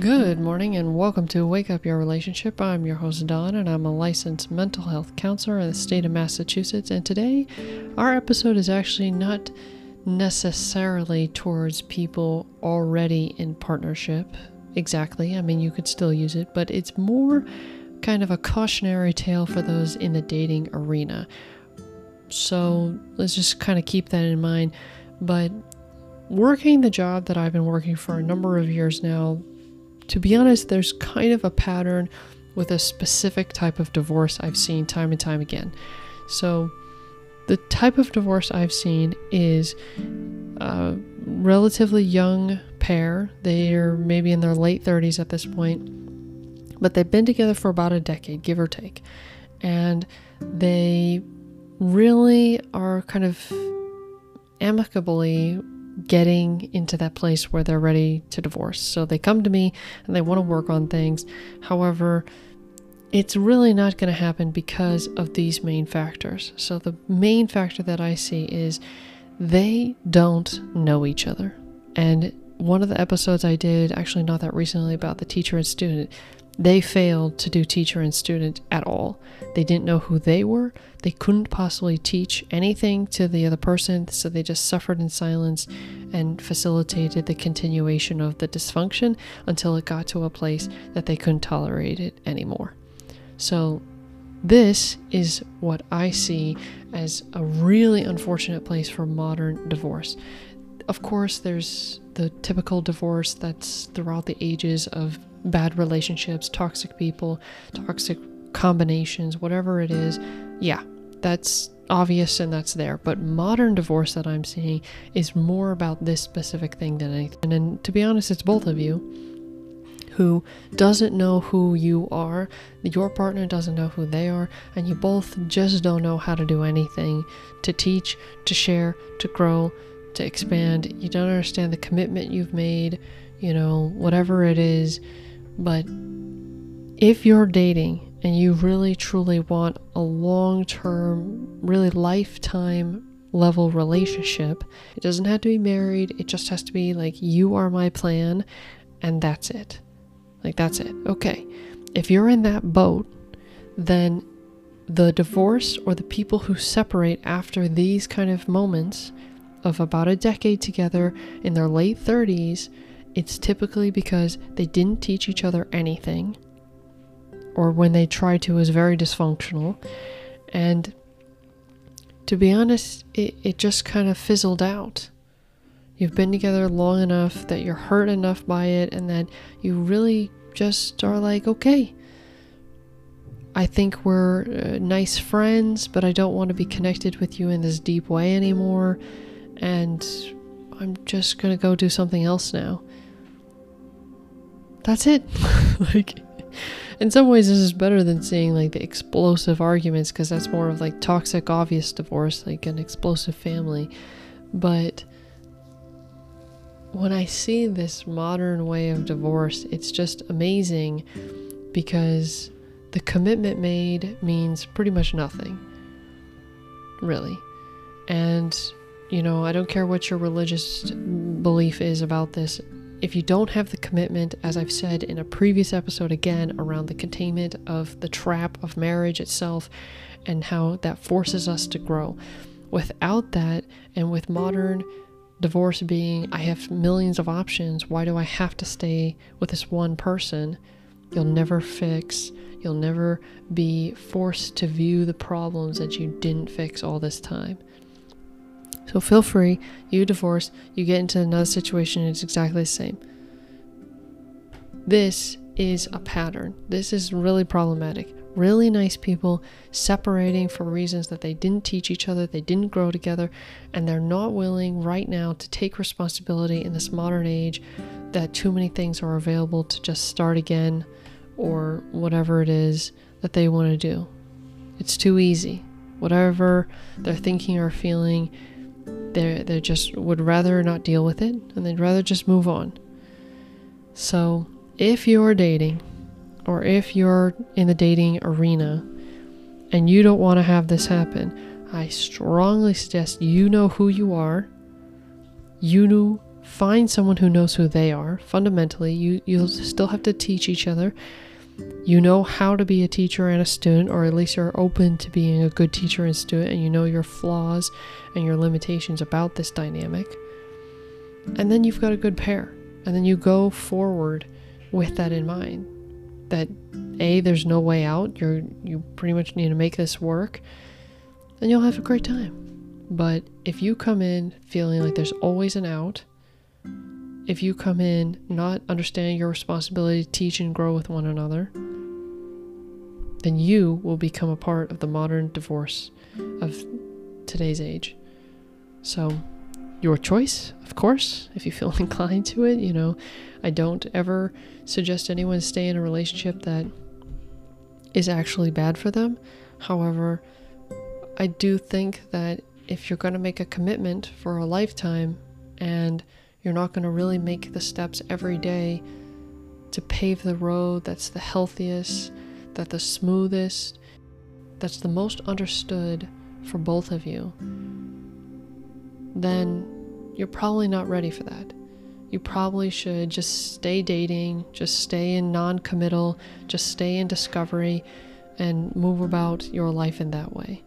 Good morning and welcome to Wake Up Your Relationship. I'm your host, Dawn, and I'm a licensed mental health counselor in the state of Massachusetts. And today, our episode is actually not necessarily towards people already in partnership. Exactly. I mean, you could still use it, but it's more kind of a cautionary tale for those in the dating arena. So let's just kind of keep that in mind. But working the job that I've been working for a number of years now, to be honest, there's kind of a pattern with a specific type of divorce I've seen time and time again. So, the type of divorce I've seen is a relatively young pair. They're maybe in their late 30s at this point, but they've been together for about a decade, give or take. And they really are kind of amicably getting into that place where they're ready to divorce. So they come to me and they want to work on things. However, it's really not going to happen because of these main factors. So the main factor that I see is they don't know each other. And one of the episodes I did, actually not that recently, about the teacher and student, they failed to do teacher and student at all. They didn't know who they were. They couldn't possibly teach anything to the other person, so they just suffered in silence and facilitated the continuation of the dysfunction until it got to a place that they couldn't tolerate it anymore. So, this is what I see as a really unfortunate place for modern divorce. Of course, there's the typical divorce that's throughout the ages of bad relationships, toxic people, toxic combinations, whatever it is. Yeah, that's obvious and that's there. But modern divorce that I'm seeing is more about this specific thing than anything. And to be honest, it's both of you who doesn't know who you are, your partner doesn't know who they are, and you both just don't know how to do anything to teach, to share, to grow, to expand. You don't understand the commitment you've made, you know, whatever it is but if you're dating and you really truly want a long term, really lifetime level relationship, it doesn't have to be married. It just has to be like, you are my plan, and that's it. Like, that's it. Okay. If you're in that boat, then the divorce or the people who separate after these kind of moments of about a decade together in their late 30s it's typically because they didn't teach each other anything, or when they tried to, was very dysfunctional. And to be honest, it, it just kind of fizzled out. You've been together long enough that you're hurt enough by it, and that you really just are like, okay, I think we're uh, nice friends, but I don't want to be connected with you in this deep way anymore. And I'm just to go do something else now that's it. like, in some ways, this is better than seeing like the explosive arguments because that's more of like toxic, obvious divorce, like an explosive family. But when I see this modern way of divorce, it's just amazing because the commitment made means pretty much nothing. Really. And, you know, I don't care what your religious belief is about this, if you don't have the commitment, as I've said in a previous episode again, around the containment of the trap of marriage itself and how that forces us to grow, without that, and with modern divorce being, I have millions of options, why do I have to stay with this one person? You'll never fix, you'll never be forced to view the problems that you didn't fix all this time. So feel free, you divorce, you get into another situation, it's exactly the same. This is a pattern. This is really problematic. Really nice people separating for reasons that they didn't teach each other, they didn't grow together, and they're not willing right now to take responsibility in this modern age that too many things are available to just start again or whatever it is that they want to do. It's too easy. Whatever they're thinking or feeling, they they just would rather not deal with it and they'd rather just move on. So, if you're dating or if you're in the dating arena and you don't want to have this happen, I strongly suggest you know who you are. You know find someone who knows who they are. Fundamentally, you you'll still have to teach each other. You know how to be a teacher and a student, or at least you're open to being a good teacher and student, and you know your flaws and your limitations about this dynamic. And then you've got a good pair. And then you go forward with that in mind. That A, there's no way out. You're you pretty much need to make this work. And you'll have a great time. But if you come in feeling like there's always an out, if you come in not understanding your responsibility to teach and grow with one another, then you will become a part of the modern divorce of today's age. So, your choice, of course, if you feel inclined to it. You know, I don't ever suggest anyone stay in a relationship that is actually bad for them. However, I do think that if you're going to make a commitment for a lifetime and you're not going to really make the steps every day to pave the road that's the healthiest, that the smoothest, that's the most understood for both of you, then you're probably not ready for that. You probably should just stay dating, just stay in non committal, just stay in discovery, and move about your life in that way.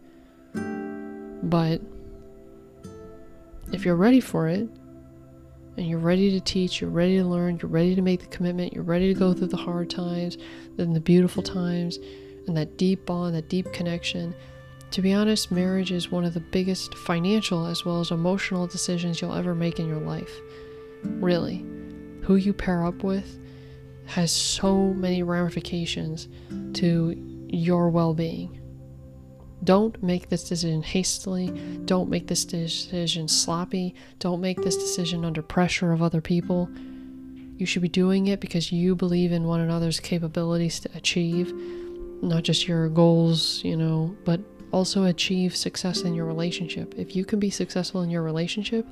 But if you're ready for it, and you're ready to teach, you're ready to learn, you're ready to make the commitment, you're ready to go through the hard times, then the beautiful times, and that deep bond, that deep connection. To be honest, marriage is one of the biggest financial as well as emotional decisions you'll ever make in your life. Really. Who you pair up with has so many ramifications to your well being. Don't make this decision hastily. Don't make this decision sloppy. Don't make this decision under pressure of other people. You should be doing it because you believe in one another's capabilities to achieve not just your goals, you know, but also achieve success in your relationship. If you can be successful in your relationship,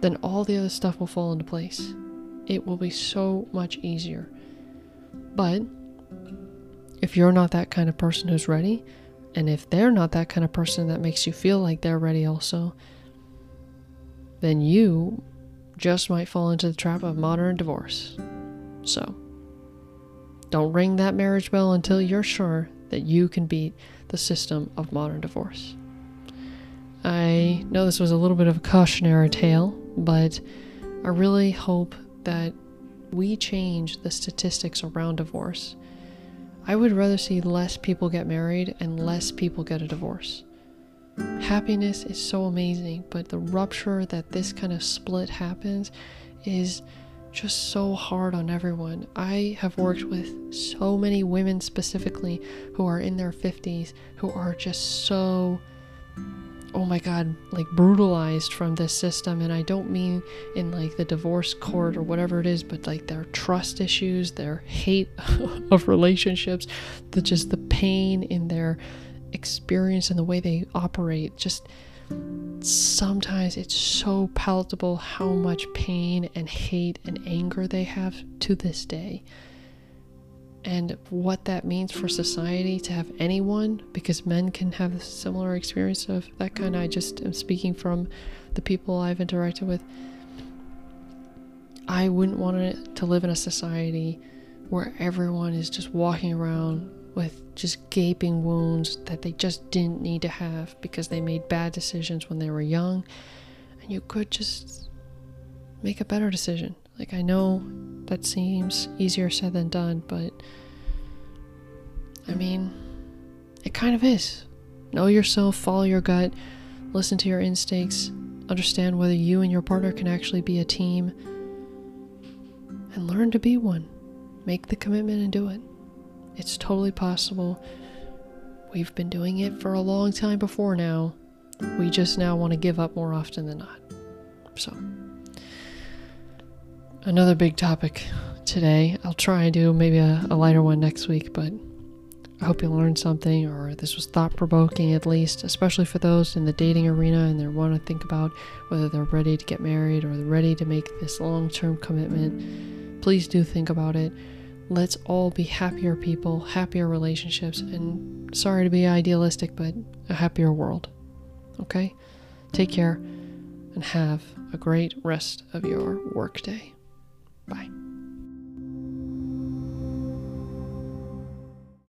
then all the other stuff will fall into place. It will be so much easier. But if you're not that kind of person who's ready, and if they're not that kind of person that makes you feel like they're ready, also, then you just might fall into the trap of modern divorce. So, don't ring that marriage bell until you're sure that you can beat the system of modern divorce. I know this was a little bit of a cautionary tale, but I really hope that we change the statistics around divorce I would rather see less people get married and less people get a divorce. Happiness is so amazing, but the rupture that this kind of split happens is just so hard on everyone. I have worked with so many women specifically who are in their 50s who are just so oh my god, like brutalized from this system. And I don't mean in like the divorce court or whatever it is, but like their trust issues, their hate of relationships, the just the pain in their experience and the way they operate. Just sometimes it's so palatable how much pain and hate and anger they have to this day and what that means for society to have anyone, because men can have similar experience of that kind. I just am speaking from the people I've interacted with. I wouldn't want to live in a society where everyone is just walking around with just gaping wounds that they just didn't need to have because they made bad decisions when they were young. And you could just make a better decision. Like, I know that seems easier said than done, but I mean, it kind of is. Know yourself, follow your gut, listen to your instincts, understand whether you and your partner can actually be a team, and learn to be one. Make the commitment and do it. It's totally possible. We've been doing it for a long time before now. We just now want to give up more often than not. So, another big topic today. I'll try and do maybe a, a lighter one next week, but I hope you learned something or this was thought provoking at least, especially for those in the dating arena and they want to think about whether they're ready to get married or ready to make this long term commitment. Please do think about it. Let's all be happier people, happier relationships, and sorry to be idealistic, but a happier world. Okay? Take care, and have a great rest of your workday. Bye.